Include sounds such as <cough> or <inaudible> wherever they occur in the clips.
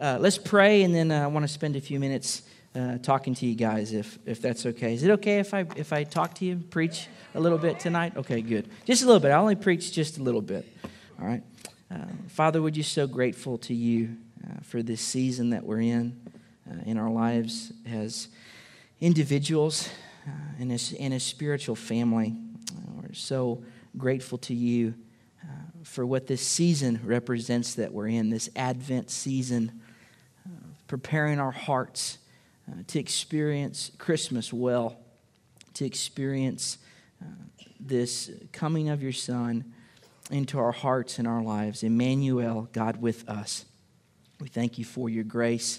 uh, let's pray, and then uh, I want to spend a few minutes uh, talking to you guys, if, if that's okay. Is it okay if I, if I talk to you, preach a little bit tonight? Okay, good. Just a little bit. I only preach just a little bit. All right. Uh, Father, we're just so grateful to you uh, for this season that we're in uh, in our lives as individuals and as, in a spiritual family. We're so grateful to you for what this season represents that we're in, this Advent season, preparing our hearts to experience Christmas well, to experience this coming of your Son into our hearts and our lives. Emmanuel, God with us. We thank you for your grace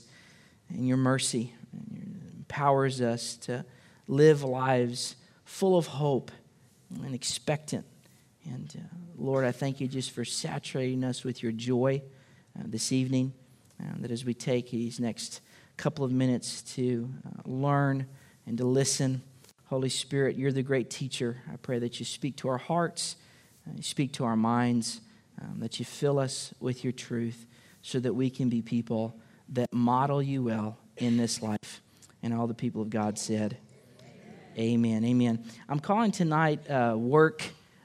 and your mercy. And empowers us to live lives full of hope and expectant. And uh, Lord, I thank you just for saturating us with your joy uh, this evening. That as we take these next couple of minutes to uh, learn and to listen, Holy Spirit, you're the great teacher. I pray that you speak to our hearts uh, you speak to our minds, um, that you fill us with your truth so that we can be people that model you well in this life. And all the people of God said, Amen. Amen. Amen. I'm calling tonight uh, work,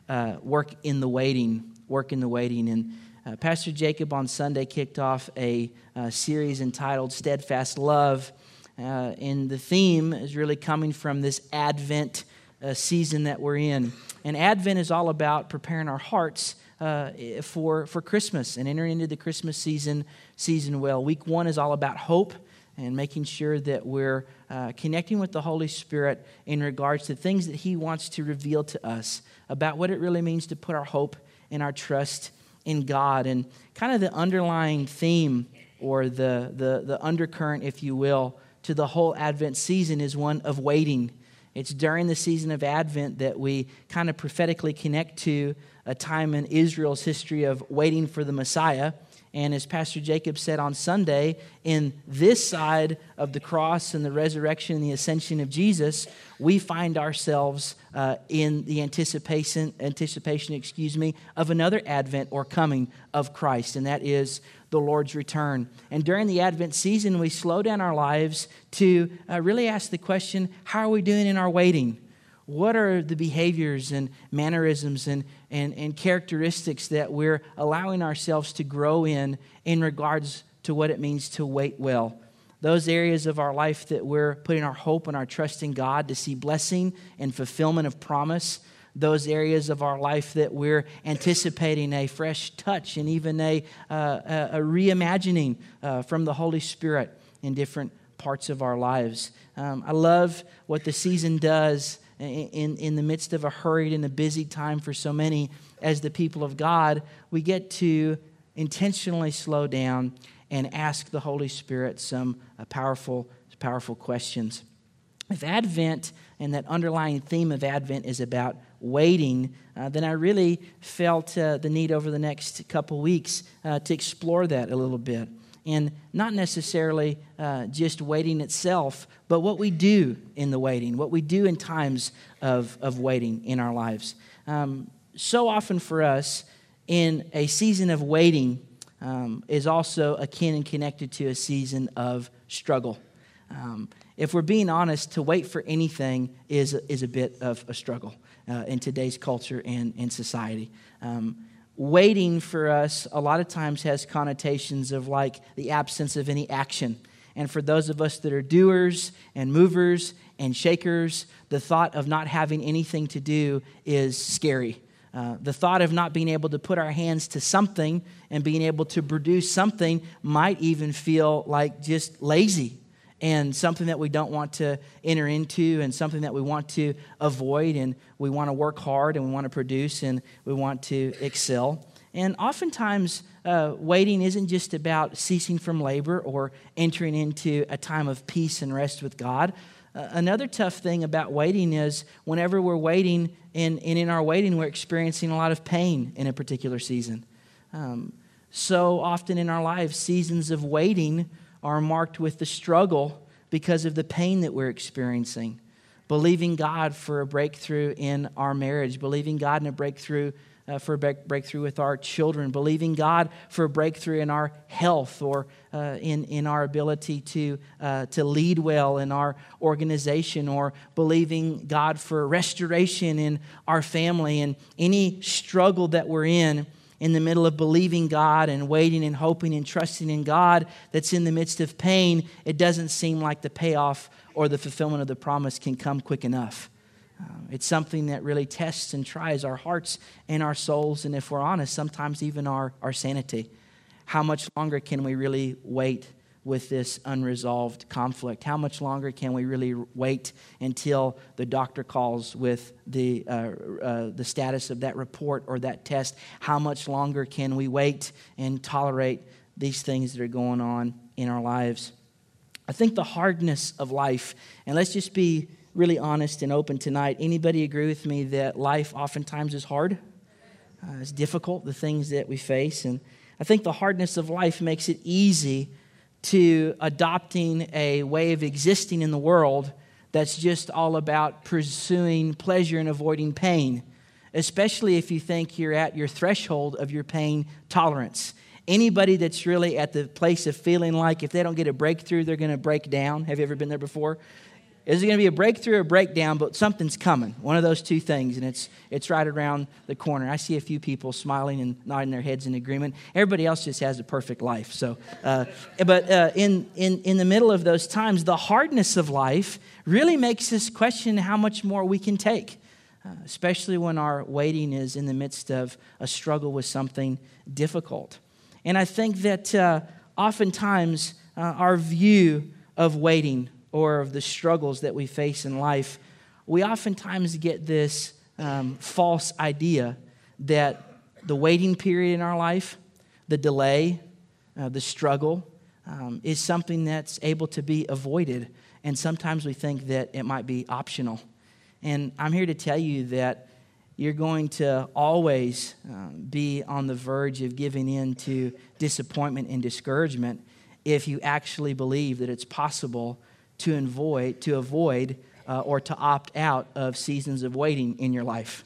uh, work in the waiting, work in the waiting. And uh, Pastor Jacob on Sunday kicked off a uh, series entitled Steadfast Love. Uh, and the theme is really coming from this Advent uh, season that we're in. And Advent is all about preparing our hearts uh, for, for Christmas and entering into the Christmas season, season well. Week one is all about hope and making sure that we're uh, connecting with the Holy Spirit in regards to things that He wants to reveal to us about what it really means to put our hope and our trust in God. And kind of the underlying theme or the, the, the undercurrent, if you will, to the whole Advent season is one of waiting it's during the season of Advent that we kind of prophetically connect to a time in Israel's history of waiting for the Messiah. And as Pastor Jacob said on Sunday, in this side of the cross and the resurrection and the ascension of Jesus, we find ourselves uh, in the anticipation, anticipation, excuse me, of another advent or coming of Christ, and that is the Lord's return. And during the Advent season, we slow down our lives to uh, really ask the question how are we doing in our waiting? What are the behaviors and mannerisms and, and, and characteristics that we're allowing ourselves to grow in in regards to what it means to wait well? Those areas of our life that we're putting our hope and our trust in God to see blessing and fulfillment of promise, those areas of our life that we're anticipating a fresh touch and even a, uh, a, reimagining uh, from the Holy Spirit in different parts of our lives. Um, I love what the season does in, in the midst of a hurried and a busy time for so many as the people of God, we get to intentionally slow down and ask the Holy Spirit some uh, powerful, powerful questions. If Advent and that underlying theme of Advent is about waiting, uh, then I really felt uh, the need over the next couple weeks uh, to explore that a little bit and not necessarily uh, just waiting itself, but what we do in the waiting, what we do in times of, of waiting in our lives. Um, so often for us, in a season of waiting, um, is also akin and connected to a season of struggle. Um, if we're being honest, to wait for anything is, is a bit of a struggle uh, in today's culture and in society. Um, waiting for us a lot of times has connotations of like the absence of any action. And for those of us that are doers and movers and shakers, the thought of not having anything to do is scary. Uh, the thought of not being able to put our hands to something and being able to produce something might even feel like just lazy and something that we don't want to enter into and something that we want to avoid and we want to work hard and we want to produce and we want to excel. And oftentimes uh, waiting isn't just about ceasing from labor or entering into a time of peace and rest with god. Uh, another tough thing about waiting is whenever we're waiting and, and in our waiting we're experiencing a lot of pain in a particular season. Um, so often in our lives seasons of waiting are marked with the struggle because of the pain that we're experiencing. Believing God for a breakthrough in our marriage, believing God in a breakthrough uh, for a breakthrough with our children, believing God for a breakthrough in our health or uh, in, in our ability to, uh, to lead well in our organization, or believing God for restoration in our family and any struggle that we're in in the middle of believing God and waiting and hoping and trusting in God that's in the midst of pain, it doesn't seem like the payoff or the fulfillment of the promise can come quick enough. Uh, it's something that really tests and tries our hearts and our souls, and if we're honest, sometimes even our, our sanity. How much longer can we really wait with this unresolved conflict? How much longer can we really wait until the doctor calls with the, uh, uh, the status of that report or that test? How much longer can we wait and tolerate these things that are going on in our lives? I think the hardness of life, and let's just be really honest and open tonight. Anybody agree with me that life oftentimes is hard? Uh, it's difficult, the things that we face. And I think the hardness of life makes it easy to adopting a way of existing in the world that's just all about pursuing pleasure and avoiding pain, especially if you think you're at your threshold of your pain tolerance. Anybody that's really at the place of feeling like if they don't get a breakthrough, they're going to break down. Have you ever been there before? Is it going to be a breakthrough or a breakdown? But something's coming. One of those two things, and it's it's right around the corner. I see a few people smiling and nodding their heads in agreement. Everybody else just has a perfect life. So, uh, but uh, in in in the middle of those times, the hardness of life really makes us question how much more we can take, uh, especially when our waiting is in the midst of a struggle with something difficult. And I think that uh, oftentimes uh, our view of waiting or of the struggles that we face in life, we oftentimes get this um, false idea that the waiting period in our life, the delay, uh, the struggle, um, is something that's able to be avoided. And sometimes we think that it might be optional. And I'm here to tell you that you're going to always uh, be on the verge of giving in to disappointment and discouragement if you actually believe that it's possible to avoid, to avoid uh, or to opt out of seasons of waiting in your life.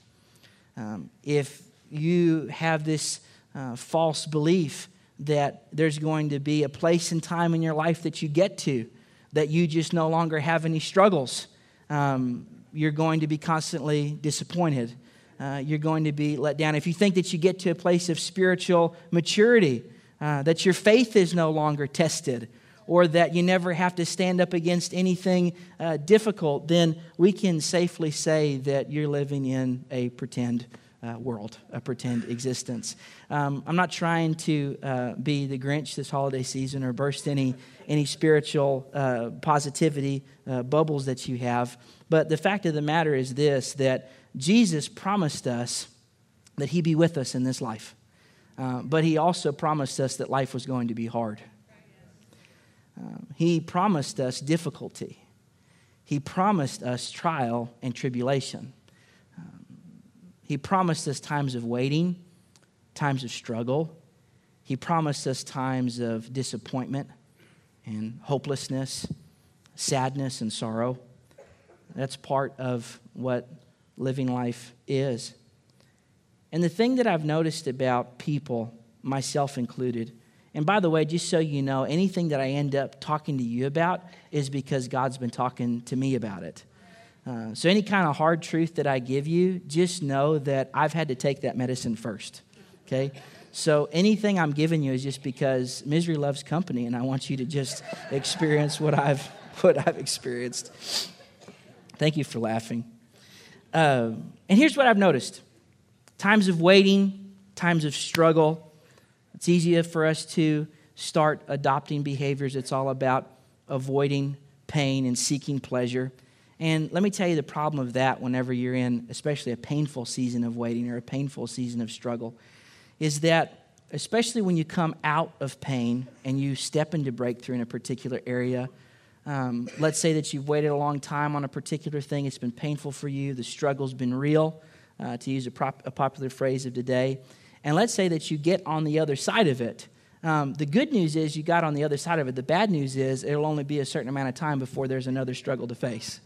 Um, if you have this uh, false belief that there's going to be a place and time in your life that you get to that you just no longer have any struggles, um, you're going to be constantly disappointed. Uh, you're going to be let down. If you think that you get to a place of spiritual maturity, uh, that your faith is no longer tested, or that you never have to stand up against anything uh, difficult, then we can safely say that you're living in a pretend uh, world, a pretend existence. Um, I'm not trying to uh, be the Grinch this holiday season or burst any, any spiritual uh, positivity uh, bubbles that you have, but the fact of the matter is this that Jesus promised us that He'd be with us in this life. Uh, but he also promised us that life was going to be hard. Um, he promised us difficulty. He promised us trial and tribulation. Um, he promised us times of waiting, times of struggle. He promised us times of disappointment and hopelessness, sadness and sorrow. That's part of what living life is. And the thing that I've noticed about people, myself included, and by the way, just so you know, anything that I end up talking to you about is because God's been talking to me about it. Uh, so, any kind of hard truth that I give you, just know that I've had to take that medicine first. Okay? So, anything I'm giving you is just because misery loves company, and I want you to just <laughs> experience what I've, what I've experienced. Thank you for laughing. Uh, and here's what I've noticed times of waiting, times of struggle it's easier for us to start adopting behaviors. It's all about avoiding pain and seeking pleasure. And let me tell you the problem of that whenever you're in, especially a painful season of waiting or a painful season of struggle, is that especially when you come out of pain and you step into breakthrough in a particular area. Um, let's say that you've waited a long time on a particular thing, it's been painful for you, the struggle's been real, uh, to use a, prop, a popular phrase of today. And let's say that you get on the other side of it. Um, the good news is you got on the other side of it. The bad news is it'll only be a certain amount of time before there's another struggle to face,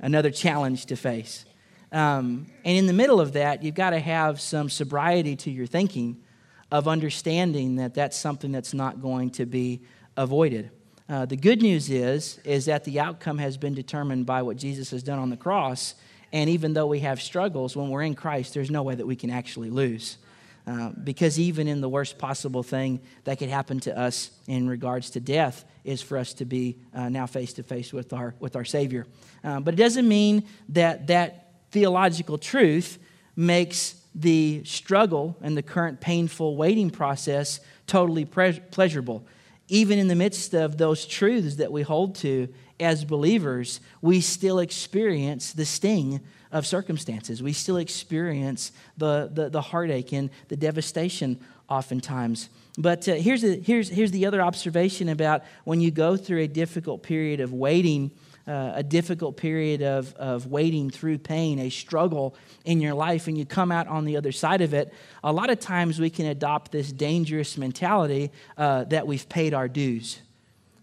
another challenge to face. Um, and in the middle of that, you've got to have some sobriety to your thinking of understanding that that's something that's not going to be avoided. Uh, the good news is, is that the outcome has been determined by what Jesus has done on the cross. And even though we have struggles, when we're in Christ, there's no way that we can actually lose. Uh, because even in the worst possible thing that could happen to us in regards to death is for us to be uh, now face to face with our with our Savior. Uh, but it doesn't mean that that theological truth makes the struggle and the current painful waiting process totally pre- pleasurable. Even in the midst of those truths that we hold to as believers, we still experience the sting of circumstances. We still experience the, the, the heartache and the devastation oftentimes. But uh, here's, the, here's, here's the other observation about when you go through a difficult period of waiting uh, a difficult period of, of waiting through pain, a struggle in your life, and you come out on the other side of it, a lot of times we can adopt this dangerous mentality uh, that we've paid our dues.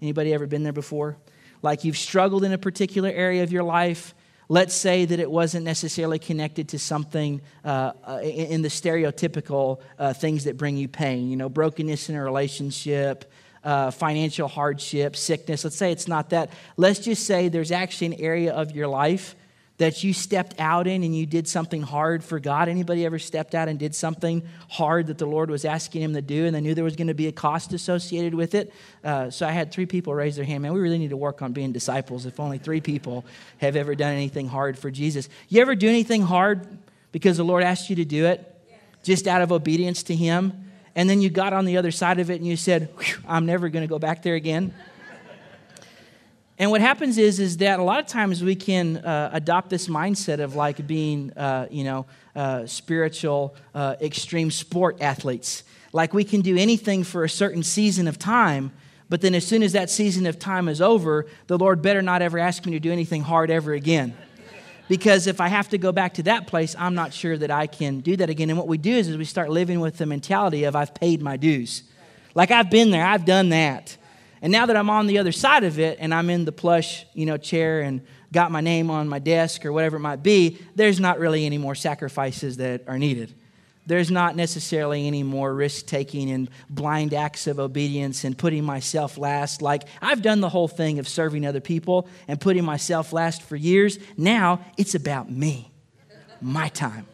Anybody ever been there before? Like you've struggled in a particular area of your life. Let's say that it wasn't necessarily connected to something uh, uh in the stereotypical uh, things that bring you pain, you know, brokenness in a relationship, uh, financial hardship, sickness. Let's say it's not that. Let's just say there's actually an area of your life that you stepped out in and you did something hard for God. Anybody ever stepped out and did something hard that the Lord was asking him to do and they knew there was going to be a cost associated with it? Uh, so I had three people raise their hand. Man, we really need to work on being disciples if only three people have ever done anything hard for Jesus. You ever do anything hard because the Lord asked you to do it? Just out of obedience to Him? and then you got on the other side of it and you said, I'm never going to go back there again. And what happens is, is that a lot of times we can uh, adopt this mindset of like being, uh, you know, uh, spiritual, uh, extreme sport athletes. Like we can do anything for a certain season of time, but then as soon as that season of time is over, the Lord better not ever ask me to do anything hard ever again because if I have to go back to that place, I'm not sure that I can do that again. And what we do is, is we start living with the mentality of I've paid my dues. Like I've been there, I've done that. And now that I'm on the other side of it and I'm in the plush, you know, chair and got my name on my desk or whatever it might be, there's not really any more sacrifices that are needed there's not necessarily any more risk taking and blind acts of obedience and putting myself last. Like I've done the whole thing of serving other people and putting myself last for years. Now it's about me, my time.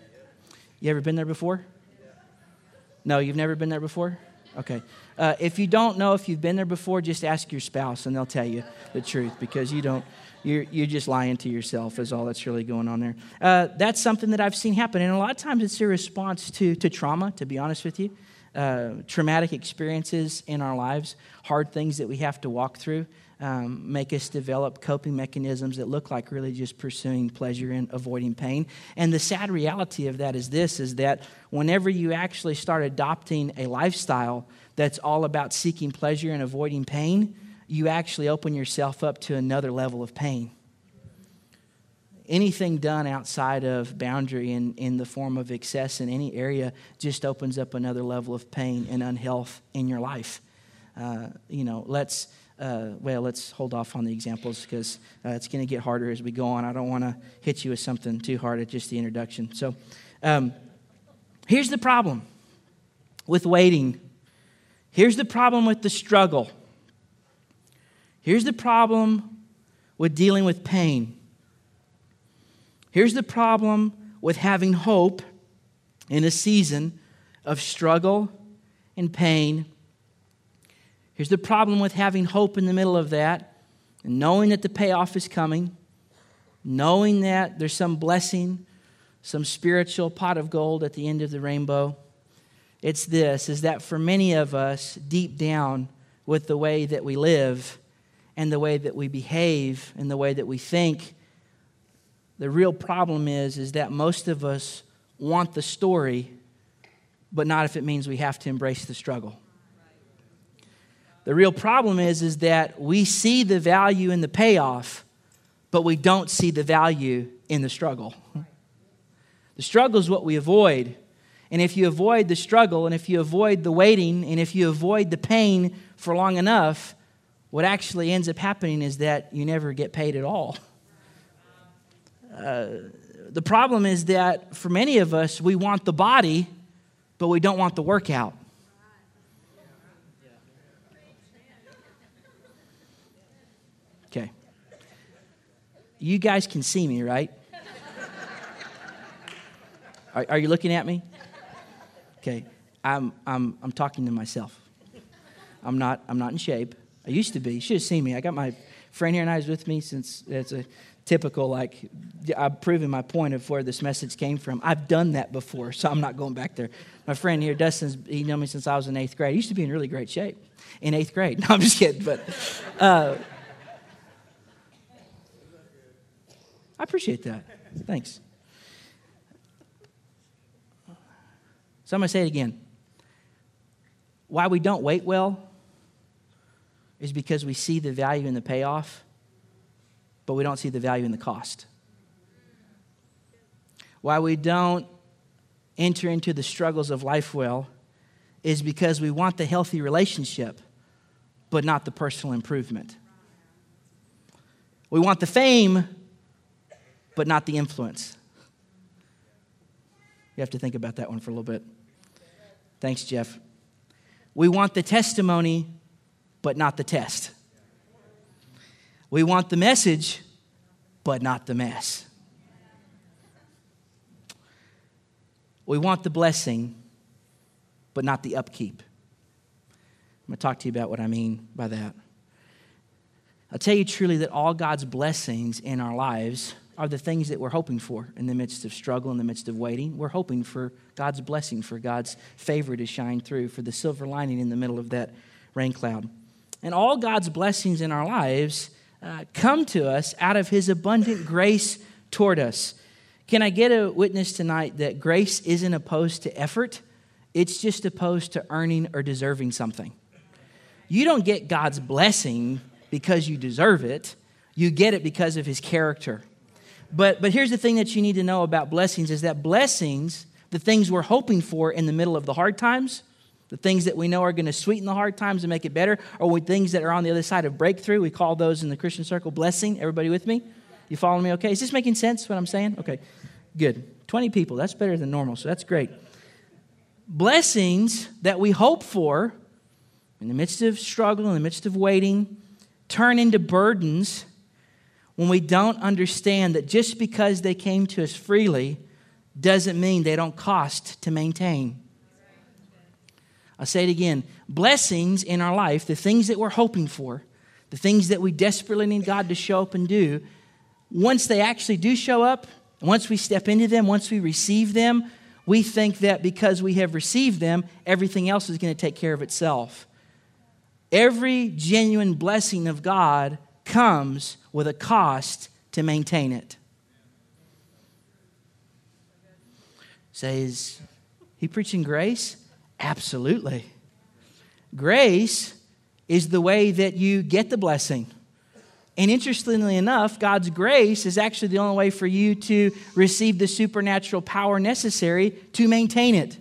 You ever been there before? No, you've never been there before? Okay. Uh, if you don't know if you've been there before, just ask your spouse and they'll tell you the truth because you don't you're, you're just lying to yourself, is all that's really going on there. Uh, that's something that I've seen happen. And a lot of times it's a response to, to trauma, to be honest with you. Uh, traumatic experiences in our lives, hard things that we have to walk through, um, make us develop coping mechanisms that look like really just pursuing pleasure and avoiding pain. And the sad reality of that is this: is that whenever you actually start adopting a lifestyle that's all about seeking pleasure and avoiding pain, you actually open yourself up to another level of pain. Anything done outside of boundary in, in the form of excess in any area just opens up another level of pain and unhealth in your life. Uh, you know, let's, uh, well, let's hold off on the examples because uh, it's going to get harder as we go on. I don't want to hit you with something too hard at just the introduction. So, um, here's the problem with waiting. Here's the problem with the struggle. Here's the problem with dealing with pain. Here's the problem with having hope in a season of struggle and pain. Here's the problem with having hope in the middle of that and knowing that the payoff is coming, knowing that there's some blessing, some spiritual pot of gold at the end of the rainbow. It's this is that for many of us, deep down with the way that we live, and the way that we behave and the way that we think. The real problem is, is that most of us want the story, but not if it means we have to embrace the struggle. The real problem is, is that we see the value in the payoff, but we don't see the value in the struggle. The struggle is what we avoid. And if you avoid the struggle, and if you avoid the waiting, and if you avoid the pain for long enough, what actually ends up happening is that you never get paid at all. uh, the problem is that for many of us, we want the body, but we don't want the workout. Okay. You guys can see me, right? Are, are you looking at me? Okay. I'm, I'm, I'm talking to myself. I'm not, I'm not in shape. I used to be. You should have seen me. I got my friend here and I was with me since it's a typical, like, I'm proving my point of where this message came from. I've done that before, so I'm not going back there. My friend here, Dustin's, he known me since I was in eighth grade. I used to be in really great shape in eighth grade. <laughs> No, I'm just kidding, but uh, I appreciate that. Thanks. So I'm going to say it again. Why we don't wait well is because we see the value in the payoff, but we don't see the value in the cost. Why we don't enter into the struggles of life well is because we want the healthy relationship, but not the personal improvement. We want the fame, but not the influence. You have to think about that one for a little bit. Thanks, Jeff. We want the testimony, but not the test. We want the message, but not the mess. We want the blessing, but not the upkeep. I'm going to talk to you about what I mean by that. I'll tell you truly that all God's blessings in our lives are the things that we're hoping for in the midst of struggle, in the midst of waiting. We're hoping for God's blessing, for God's favor to shine through, for the silver lining in the middle of that rain cloud. And all God's blessings in our lives uh, come to us out of His abundant grace toward us. Can I get a witness tonight that grace isn't opposed to effort? It's just opposed to earning or deserving something. You don't get God's blessing because you deserve it, you get it because of His character. But, but here's the thing that you need to know about blessings is that blessings, the things we're hoping for in the middle of the hard times, the things that we know are going to sweeten the hard times and make it better, or things that are on the other side of breakthrough. We call those in the Christian circle blessing. Everybody with me? You following me okay? Is this making sense what I'm saying? Okay, good. 20 people, that's better than normal, so that's great. Blessings that we hope for in the midst of struggle, in the midst of waiting, turn into burdens when we don't understand that just because they came to us freely doesn't mean they don't cost to maintain. I'll say it again blessings in our life, the things that we're hoping for, the things that we desperately need God to show up and do, once they actually do show up, once we step into them, once we receive them, we think that because we have received them, everything else is going to take care of itself. Every genuine blessing of God comes with a cost to maintain it. Says, he preaching grace? Absolutely. Grace is the way that you get the blessing. And interestingly enough, God's grace is actually the only way for you to receive the supernatural power necessary to maintain it.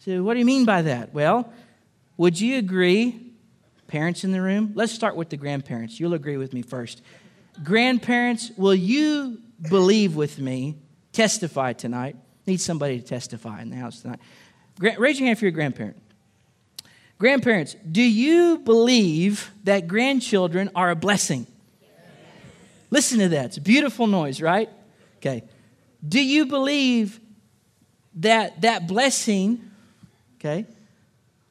So, what do you mean by that? Well, would you agree, parents in the room? Let's start with the grandparents. You'll agree with me first. Grandparents, will you believe with me, testify tonight? Need somebody to testify in the house tonight. Raise your hand you're a grandparent. Grandparents, do you believe that grandchildren are a blessing? Listen to that. It's a beautiful noise, right? Okay. Do you believe that that blessing, okay,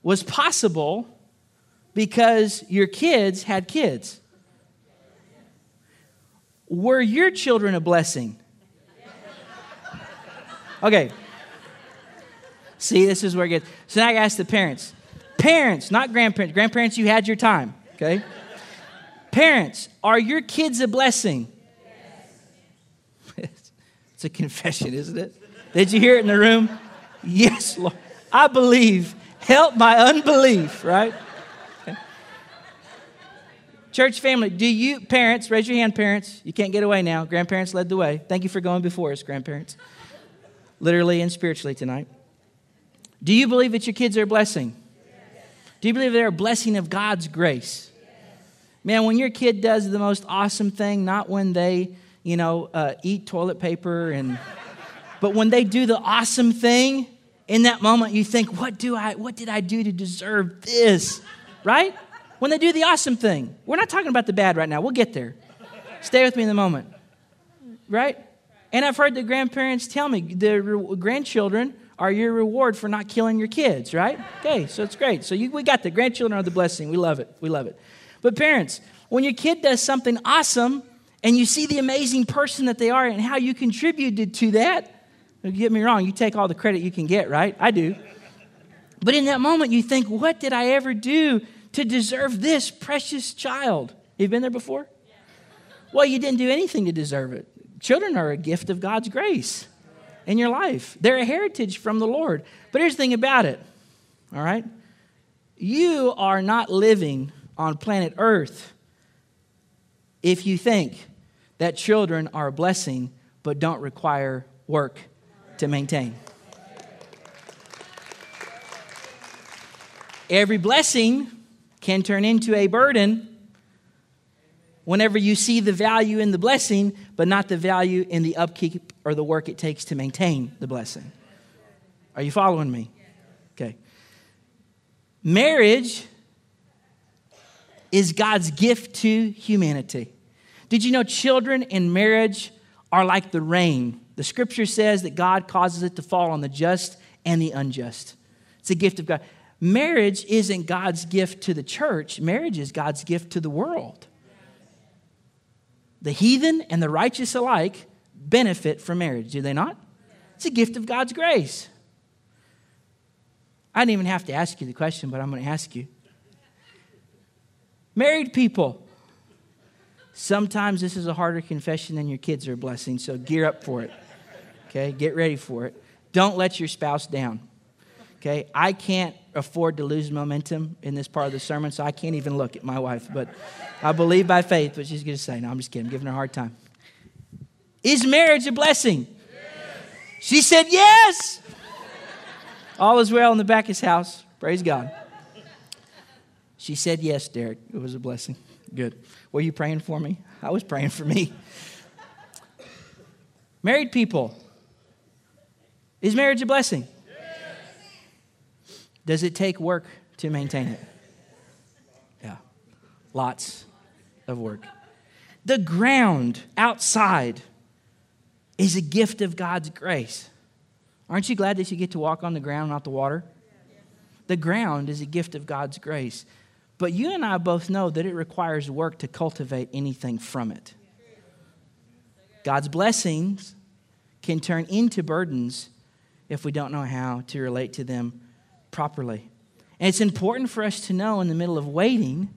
was possible because your kids had kids? Were your children a blessing? Okay. See, this is where it gets. So now I ask the parents. Parents, not grandparents. Grandparents, you had your time, okay? Parents, are your kids a blessing? Yes. <laughs> it's a confession, isn't it? Did you hear it in the room? Yes, Lord. I believe. Help my unbelief, right? Church family, do you, parents, raise your hand, parents. You can't get away now. Grandparents led the way. Thank you for going before us, grandparents. Literally and spiritually tonight. Do you believe that your kids are a blessing? Yes. Do you believe they're a blessing of God's grace? Man, when your kid does the most awesome thing, not when they, you know, uh, eat toilet paper and. But when they do the awesome thing, in that moment you think, what do I what did I do to deserve this? Right? When they do the awesome thing. We're not talking about the bad right now. We'll get there. Stay with me in the moment. Right? And I've heard the grandparents tell me the re- grandchildren are your reward for not killing your kids, right? Okay, so it's great. So you, we got the grandchildren are the blessing. We love it. We love it. But parents, when your kid does something awesome and you see the amazing person that they are and how you contributed to that, get me wrong, you take all the credit you can get, right? I do. But in that moment, you think, what did I ever do to deserve this precious child? You've been there before? Well, you didn't do anything to deserve it. Children are a gift of God's grace in your life, they're a heritage from the Lord. But here's the thing about it, all right? You are not living on planet Earth if you think that children are a blessing but don't require work to maintain. Every blessing can turn into a burden whenever you see the value in the blessing, but not the value in the upkeep or the work it takes to maintain the blessing. Are you following me? Okay. Marriage is God's gift to humanity. Did you know children in marriage are like the rain? The scripture says that God causes it to fall on the just and the unjust. It's a gift of God. Marriage isn't God's gift to the church, marriage is God's gift to the world. The heathen and the righteous alike benefit from marriage, do they not? It's a gift of God's grace. I didn't even have to ask you the question, but I'm going to ask you. Married people, sometimes this is a harder confession than your kids are a blessing, so gear up for it. Okay, get ready for it. Don't let your spouse down. Okay, I can't afford to lose momentum in this part of the sermon, so I can't even look at my wife. But I believe by faith what she's going to say. No, I'm just kidding. I'm giving her a hard time. Is marriage a blessing? Yes. She said yes. All is well in the back of his house. Praise God. She said yes, Derek. It was a blessing. Good. Were you praying for me? I was praying for me. Married people, is marriage a blessing? Does it take work to maintain it? Yeah, lots of work. The ground outside is a gift of God's grace. Aren't you glad that you get to walk on the ground, not the water? The ground is a gift of God's grace. But you and I both know that it requires work to cultivate anything from it. God's blessings can turn into burdens if we don't know how to relate to them properly. And it's important for us to know in the middle of waiting,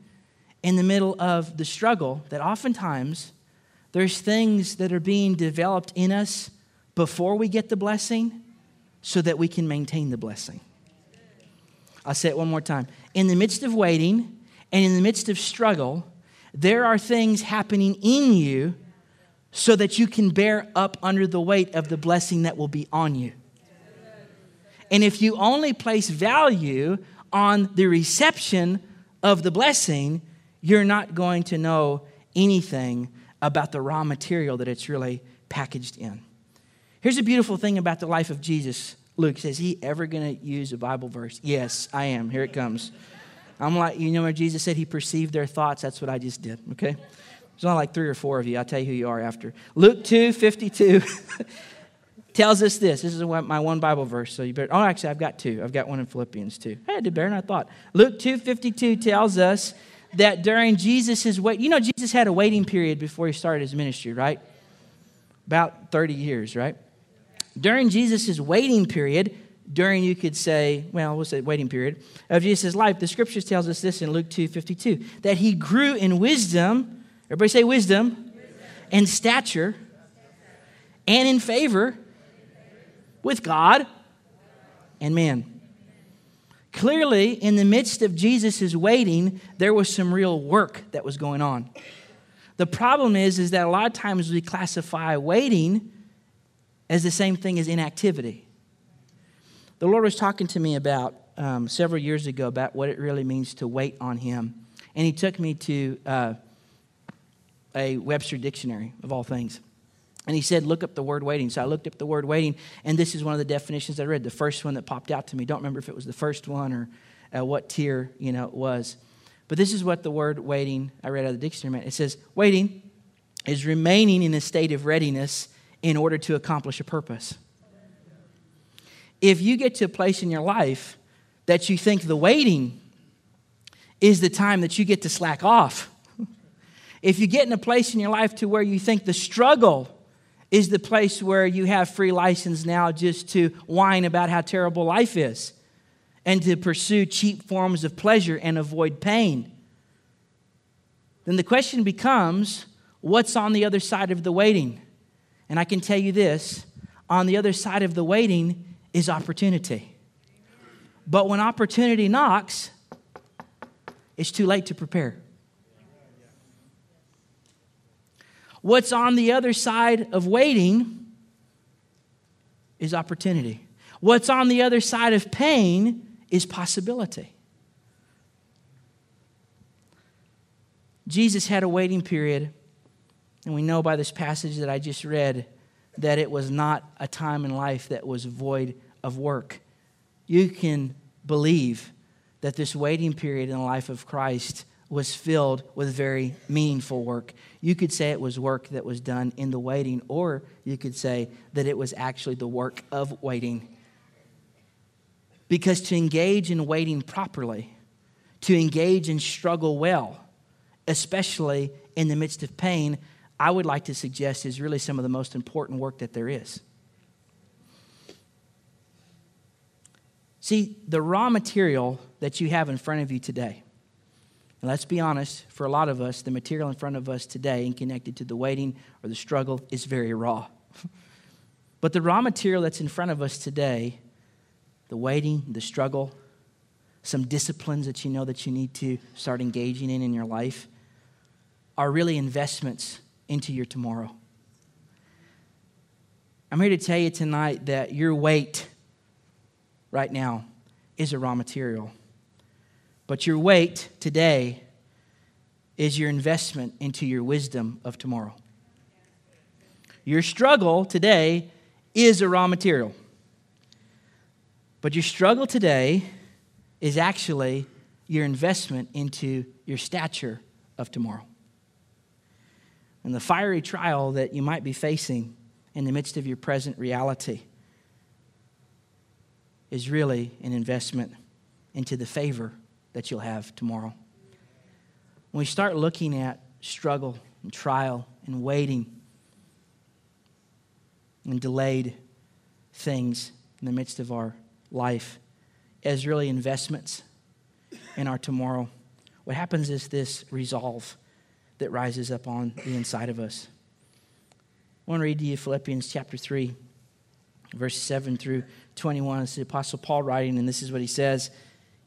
in the middle of the struggle, that oftentimes there's things that are being developed in us before we get the blessing so that we can maintain the blessing. I'll say it one more time. In the midst of waiting and in the midst of struggle, there are things happening in you so that you can bear up under the weight of the blessing that will be on you. And if you only place value on the reception of the blessing, you're not going to know anything about the raw material that it's really packaged in. Here's a beautiful thing about the life of Jesus. Luke says, he ever going to use a Bible verse? Yes, I am. Here it comes. I'm like, you know where Jesus said he perceived their thoughts? That's what I just did, okay? There's only like three or four of you. I'll tell you who you are after. Luke 2 52. <laughs> tells us this. This is my one Bible verse. So you better. Oh, actually, I've got two. I've got one in Philippians too. Hey, I did better than I thought. Luke two fifty two tells us that during Jesus' wait, you know, Jesus had a waiting period before he started his ministry, right? About thirty years, right? During Jesus' waiting period, during you could say, well, we'll say waiting period of Jesus' life, the scriptures tells us this in Luke two fifty two that he grew in wisdom. Everybody say wisdom. and stature and in favor with God and man. Clearly, in the midst of Jesus' waiting, there was some real work that was going on. The problem is, is that a lot of times we classify waiting as the same thing as inactivity. The Lord was talking to me about um, several years ago about what it really means to wait on Him. And He took me to uh, a Webster dictionary, of all things. And he said, Look up the word waiting. So I looked up the word waiting, and this is one of the definitions I read. The first one that popped out to me. Don't remember if it was the first one or uh, what tier you know it was. But this is what the word waiting, I read out of the dictionary meant. It says, Waiting is remaining in a state of readiness in order to accomplish a purpose. If you get to a place in your life that you think the waiting is the time that you get to slack off, <laughs> if you get in a place in your life to where you think the struggle is the place where you have free license now just to whine about how terrible life is and to pursue cheap forms of pleasure and avoid pain, then the question becomes what's on the other side of the waiting? And I can tell you this on the other side of the waiting is opportunity. But when opportunity knocks, it's too late to prepare. What's on the other side of waiting is opportunity. What's on the other side of pain is possibility. Jesus had a waiting period, and we know by this passage that I just read that it was not a time in life that was void of work. You can believe that this waiting period in the life of Christ was filled with very meaningful work. You could say it was work that was done in the waiting, or you could say that it was actually the work of waiting. Because to engage in waiting properly, to engage and struggle well, especially in the midst of pain, I would like to suggest is really some of the most important work that there is. See, the raw material that you have in front of you today, and let's be honest, for a lot of us, the material in front of us today and connected to the waiting or the struggle is very raw. <laughs> but the raw material that's in front of us today, the waiting, the struggle, some disciplines that you know that you need to start engaging in in your life, are really investments into your tomorrow. I'm here to tell you tonight that your wait right now is a raw material. But your weight today is your investment into your wisdom of tomorrow. Your struggle today is a raw material. But your struggle today is actually your investment into your stature of tomorrow. And the fiery trial that you might be facing in the midst of your present reality is really an investment into the favor that you'll have tomorrow. When we start looking at struggle and trial and waiting and delayed things in the midst of our life as really investments in our tomorrow, what happens is this resolve that rises up on the inside of us. I want to read to you Philippians chapter 3, verses 7 through 21. It's the Apostle Paul writing, and this is what he says.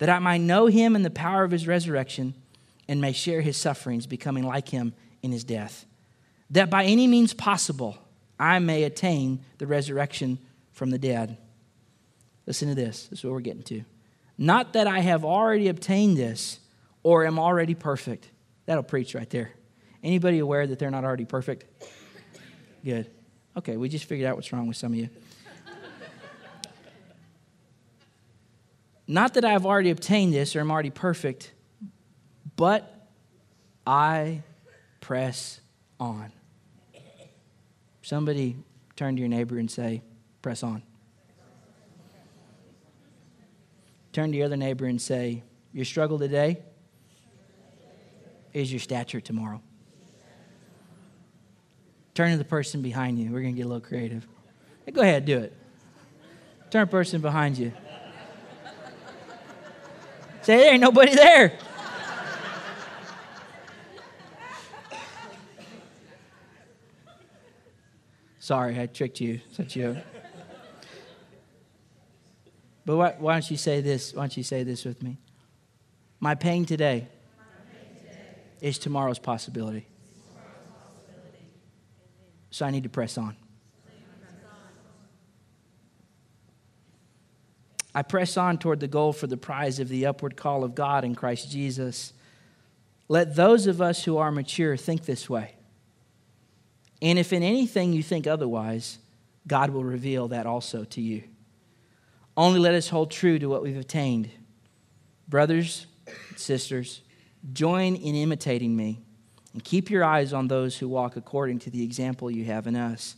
that I might know him in the power of his resurrection and may share his sufferings, becoming like him in his death, that by any means possible I may attain the resurrection from the dead. Listen to this. This is what we're getting to. Not that I have already obtained this or am already perfect. That'll preach right there. Anybody aware that they're not already perfect? Good. Okay, we just figured out what's wrong with some of you. Not that I have already obtained this or am already perfect, but I press on. Somebody turn to your neighbor and say, Press on. Turn to your other neighbor and say, Your struggle today is your stature tomorrow. Turn to the person behind you. We're going to get a little creative. Go ahead, do it. Turn person behind you. Say, there ain't nobody there. Sorry, I tricked you. Such you. But why, why, don't you say this? Why don't you say this with me? My pain today, My pain today is tomorrow's possibility. So I need to press on. I press on toward the goal for the prize of the upward call of God in Christ Jesus. Let those of us who are mature think this way. And if in anything you think otherwise, God will reveal that also to you. Only let us hold true to what we've attained. Brothers, sisters, join in imitating me and keep your eyes on those who walk according to the example you have in us.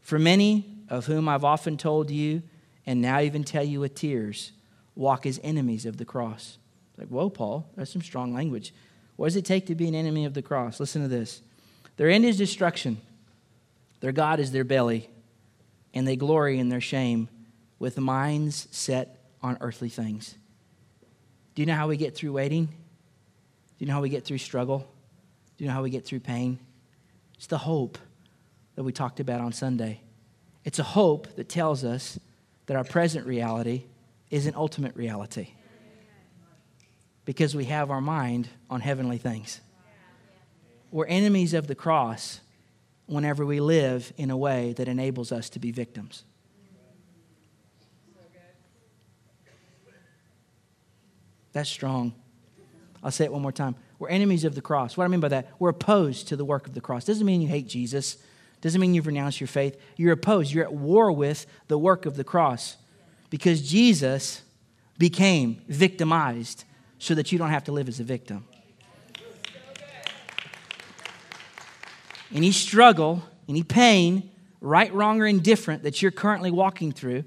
For many, of whom I've often told you, and now even tell you with tears, walk as enemies of the cross. Like, whoa, Paul, that's some strong language. What does it take to be an enemy of the cross? Listen to this. Their end is destruction, their God is their belly, and they glory in their shame with minds set on earthly things. Do you know how we get through waiting? Do you know how we get through struggle? Do you know how we get through pain? It's the hope that we talked about on Sunday. It's a hope that tells us that our present reality is an ultimate reality because we have our mind on heavenly things. We're enemies of the cross whenever we live in a way that enables us to be victims. That's strong. I'll say it one more time. We're enemies of the cross. What I mean by that, we're opposed to the work of the cross. Doesn't mean you hate Jesus. Doesn't mean you've renounced your faith. You're opposed. You're at war with the work of the cross because Jesus became victimized so that you don't have to live as a victim. Any struggle, any pain, right, wrong, or indifferent that you're currently walking through,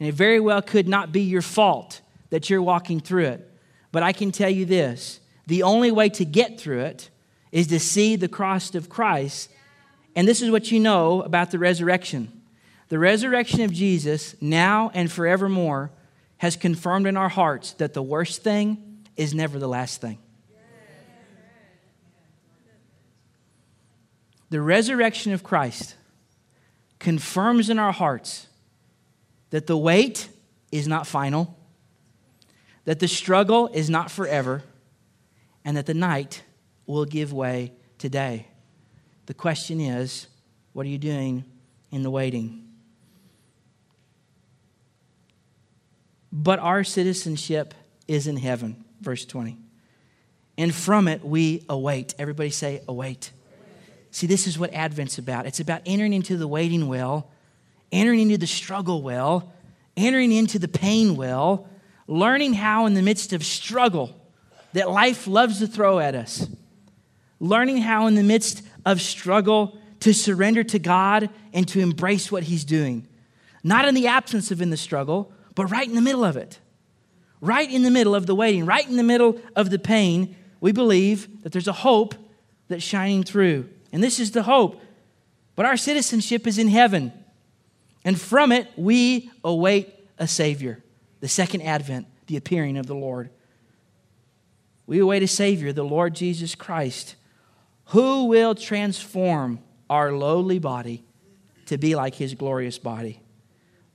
and it very well could not be your fault that you're walking through it. But I can tell you this the only way to get through it is to see the cross of Christ and this is what you know about the resurrection the resurrection of Jesus, now and forevermore, has confirmed in our hearts that the worst thing is never the last thing. The resurrection of Christ confirms in our hearts that the wait is not final, that the struggle is not forever, and that the night will give way today. The question is, what are you doing in the waiting? But our citizenship is in heaven, verse 20. And from it we await. Everybody say, await. See, this is what Advent's about. It's about entering into the waiting well, entering into the struggle well, entering into the pain well, learning how, in the midst of struggle that life loves to throw at us, learning how, in the midst of struggle to surrender to God and to embrace what He's doing. Not in the absence of in the struggle, but right in the middle of it. Right in the middle of the waiting, right in the middle of the pain, we believe that there's a hope that's shining through. And this is the hope. But our citizenship is in heaven. And from it, we await a Savior, the second advent, the appearing of the Lord. We await a Savior, the Lord Jesus Christ who will transform our lowly body to be like his glorious body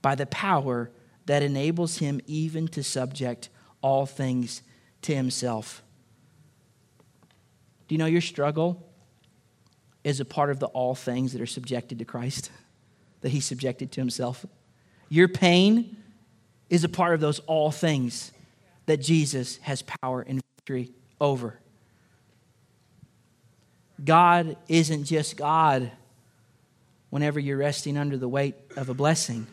by the power that enables him even to subject all things to himself. Do you know your struggle is a part of the all things that are subjected to Christ, <laughs> that he subjected to himself? Your pain is a part of those all things that Jesus has power and victory over. God isn't just God whenever you're resting under the weight of a blessing.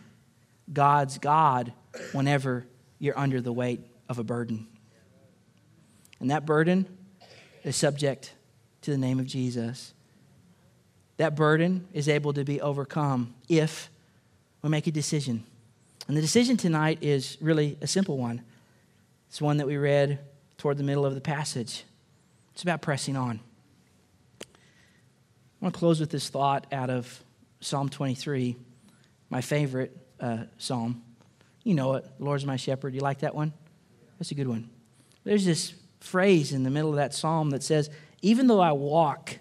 God's God whenever you're under the weight of a burden. And that burden is subject to the name of Jesus. That burden is able to be overcome if we make a decision. And the decision tonight is really a simple one. It's one that we read toward the middle of the passage. It's about pressing on. I want to close with this thought out of Psalm 23, my favorite uh, psalm. You know it. The Lord's my shepherd. You like that one? That's a good one. There's this phrase in the middle of that psalm that says, Even though I walk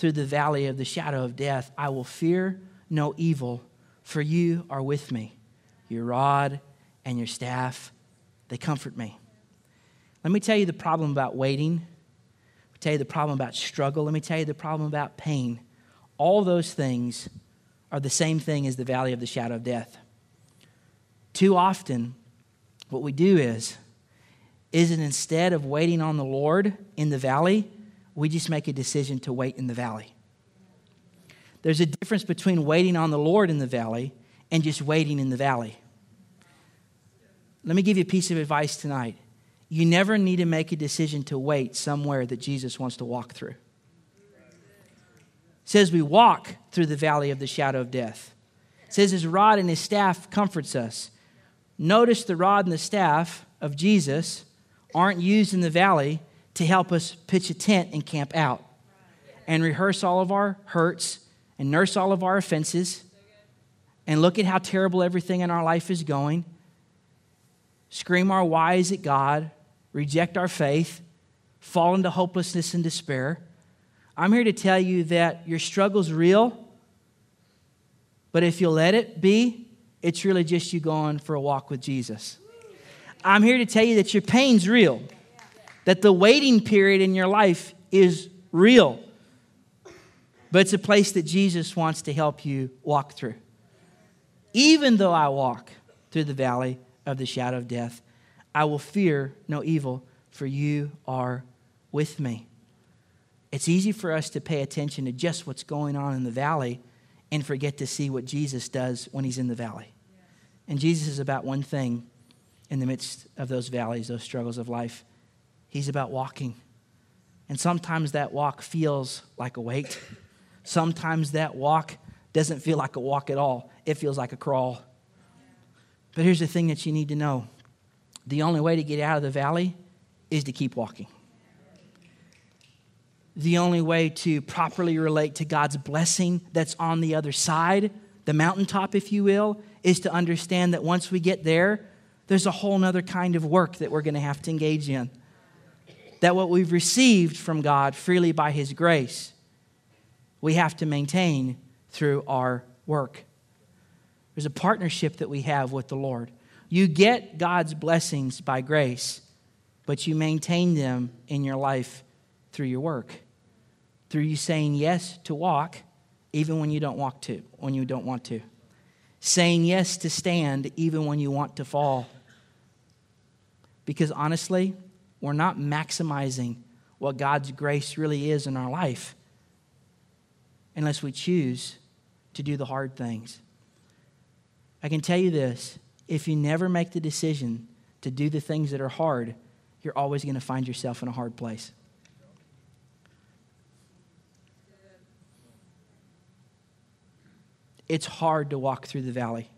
through the valley of the shadow of death, I will fear no evil, for you are with me. Your rod and your staff, they comfort me. Let me tell you the problem about waiting. Tell you the problem about struggle. Let me tell you the problem about pain. All those things are the same thing as the valley of the shadow of death. Too often, what we do is, is it instead of waiting on the Lord in the valley, we just make a decision to wait in the valley. There's a difference between waiting on the Lord in the valley and just waiting in the valley. Let me give you a piece of advice tonight. You never need to make a decision to wait somewhere that Jesus wants to walk through. It says we walk through the valley of the shadow of death. It says his rod and his staff comforts us. Notice the rod and the staff of Jesus aren't used in the valley to help us pitch a tent and camp out and rehearse all of our hurts and nurse all of our offenses and look at how terrible everything in our life is going, scream our whys at God, reject our faith, fall into hopelessness and despair. I'm here to tell you that your struggle's real, but if you'll let it be, it's really just you going for a walk with Jesus. I'm here to tell you that your pain's real, that the waiting period in your life is real but it's a place that Jesus wants to help you walk through. Even though I walk through the valley of the shadow of death, I will fear no evil, for you are with me. It's easy for us to pay attention to just what's going on in the valley and forget to see what Jesus does when he's in the valley. And Jesus is about one thing in the midst of those valleys, those struggles of life. He's about walking. And sometimes that walk feels like a weight. Sometimes that walk doesn't feel like a walk at all, it feels like a crawl. But here's the thing that you need to know the only way to get out of the valley is to keep walking. The only way to properly relate to God's blessing that's on the other side, the mountaintop, if you will, is to understand that once we get there, there's a whole other kind of work that we're going to have to engage in. That what we've received from God freely by His grace we have to maintain through our work. There's a partnership that we have with the Lord. You get God's blessings by grace, but you maintain them in your life through your work. Through you saying yes to walk even when you don't walk to, when you don't want to. Saying yes to stand even when you want to fall. Because honestly, we're not maximizing what God's grace really is in our life unless we choose to do the hard things. I can tell you this if you never make the decision to do the things that are hard, you're always going to find yourself in a hard place. It's hard to walk through the valley.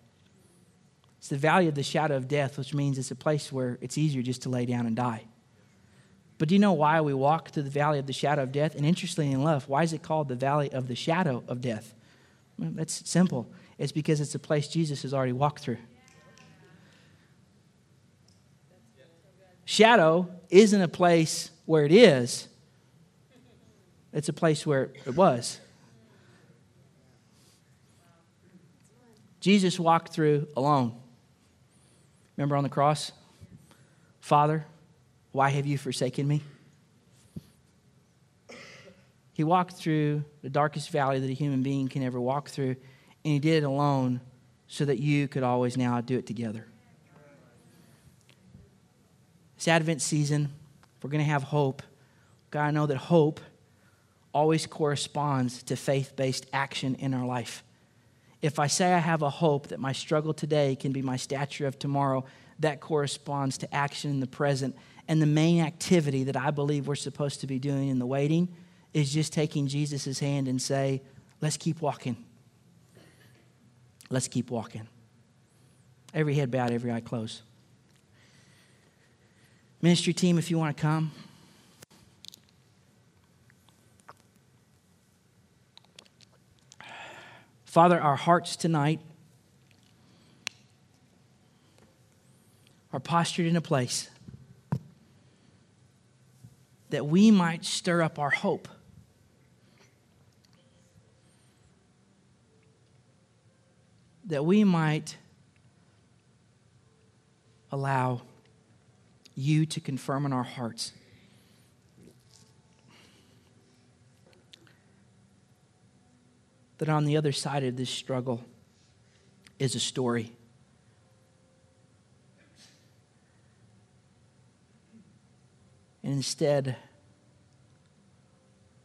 It's the valley of the shadow of death, which means it's a place where it's easier just to lay down and die. But do you know why we walk through the valley of the shadow of death? And interestingly enough, why is it called the valley of the shadow of death? Well, that's simple. It's because it's a place Jesus has already walked through. Shadow isn't a place where it is, it's a place where it was. Jesus walked through alone. Remember on the cross? Father, why have you forsaken me? He walked through the darkest valley that a human being can ever walk through, and he did it alone so that you could always now do it together. This Advent season, we're going to have hope. God, I know that hope always corresponds to faith based action in our life. If I say I have a hope that my struggle today can be my stature of tomorrow, that corresponds to action in the present and the main activity that I believe we're supposed to be doing in the waiting is just taking Jesus' hand and say, let's keep walking. Let's keep walking. Every head bowed, every eye closed. Ministry team, if you want to come. Father, our hearts tonight are postured in a place that we might stir up our hope. that we might allow you to confirm in our hearts that on the other side of this struggle is a story. And instead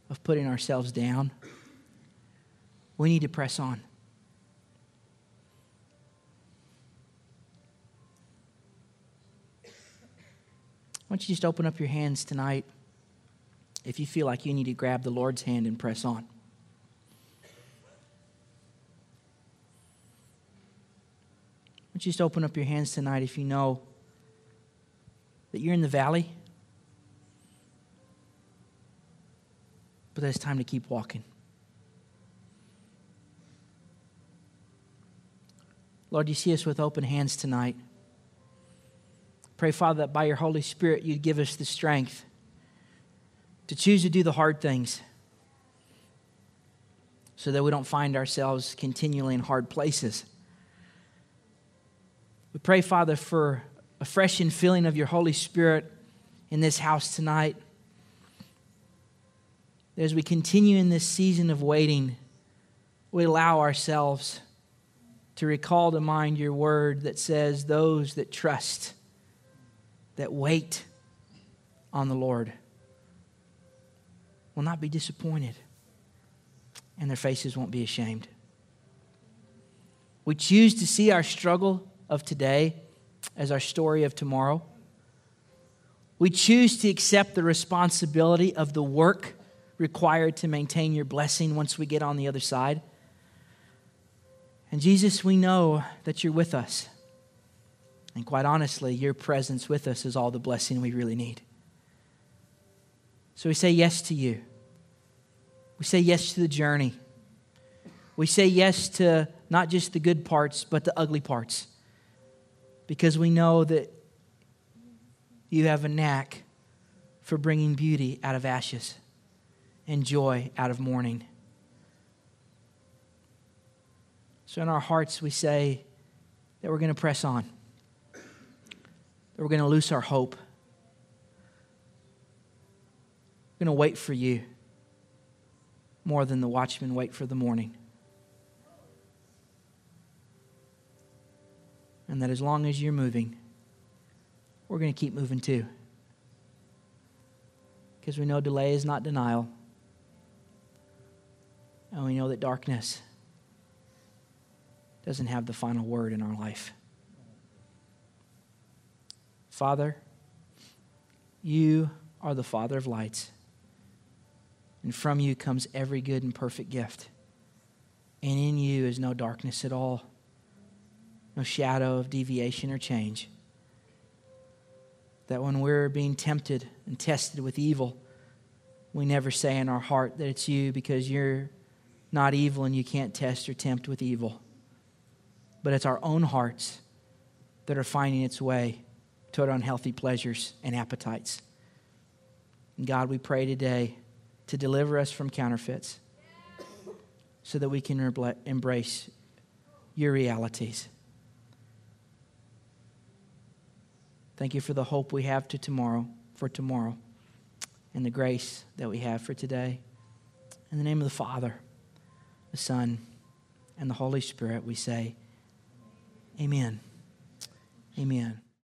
of putting ourselves down, we need to press on. Why don't you just open up your hands tonight if you feel like you need to grab the Lord's hand and press on? Why don't you just open up your hands tonight if you know that you're in the valley, but that it's time to keep walking? Lord, you see us with open hands tonight. Pray, Father, that by your Holy Spirit, you'd give us the strength to choose to do the hard things so that we don't find ourselves continually in hard places. We pray, Father, for a fresh infilling of your Holy Spirit in this house tonight. As we continue in this season of waiting, we allow ourselves to recall to mind your word that says, Those that trust that wait on the Lord will not be disappointed, and their faces won't be ashamed. We choose to see our struggle of today as our story of tomorrow. We choose to accept the responsibility of the work required to maintain your blessing once we get on the other side. And Jesus, we know that you're with us. And quite honestly, your presence with us is all the blessing we really need. So we say yes to you. We say yes to the journey. We say yes to not just the good parts, but the ugly parts. Because we know that you have a knack for bringing beauty out of ashes and joy out of mourning. So in our hearts, we say that we're going to press on that we're going to lose our hope. We're going to wait for you more than the watchmen wait for the morning. And that as long as you're moving, we're going to keep moving too. Because we know delay is not denial. And we know that darkness doesn't have the final word in our life. Father, you are the Father of lights, and from you comes every good and perfect gift. And in you is no darkness at all, no shadow of deviation or change. That when we're being tempted and tested with evil, we never say in our heart that it's you because you're not evil and you can't test or tempt with evil. But it's our own hearts that are finding its way toward unhealthy pleasures and appetites. And God, we pray today to deliver us from counterfeits so that we can embrace your realities. Thank you for the hope we have to tomorrow, for tomorrow, and the grace that we have for today. In the name of the Father, the Son, and the Holy Spirit, we say, Amen. Amen.